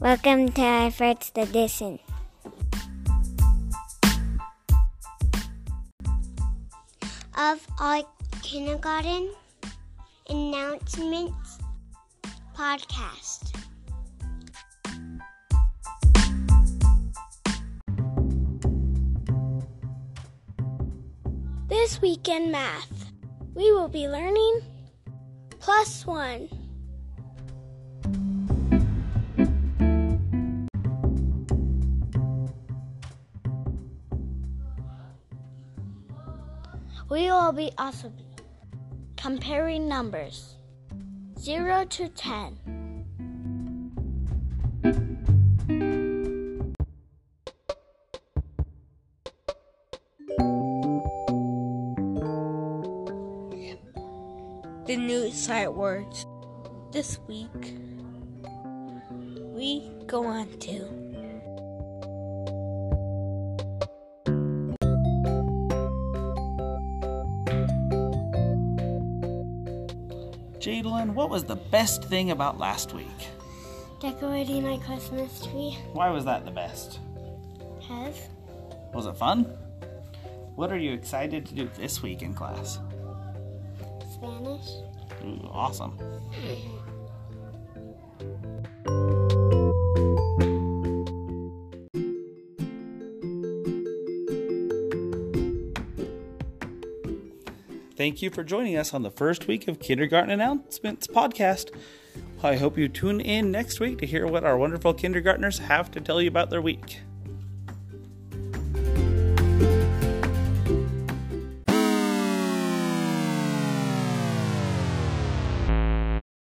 Welcome to our first edition. Of our kindergarten announcements podcast. This week in math, we will be learning plus one. We will be also comparing numbers. 0 to 10. The new sight words this week we go on to Jadalyn, what was the best thing about last week? Decorating my Christmas tree. Why was that the best? Because. Was it fun? What are you excited to do this week in class? Spanish. Ooh, awesome. Mm-hmm. Thank you for joining us on the first week of Kindergarten Announcements podcast. I hope you tune in next week to hear what our wonderful kindergartners have to tell you about their week.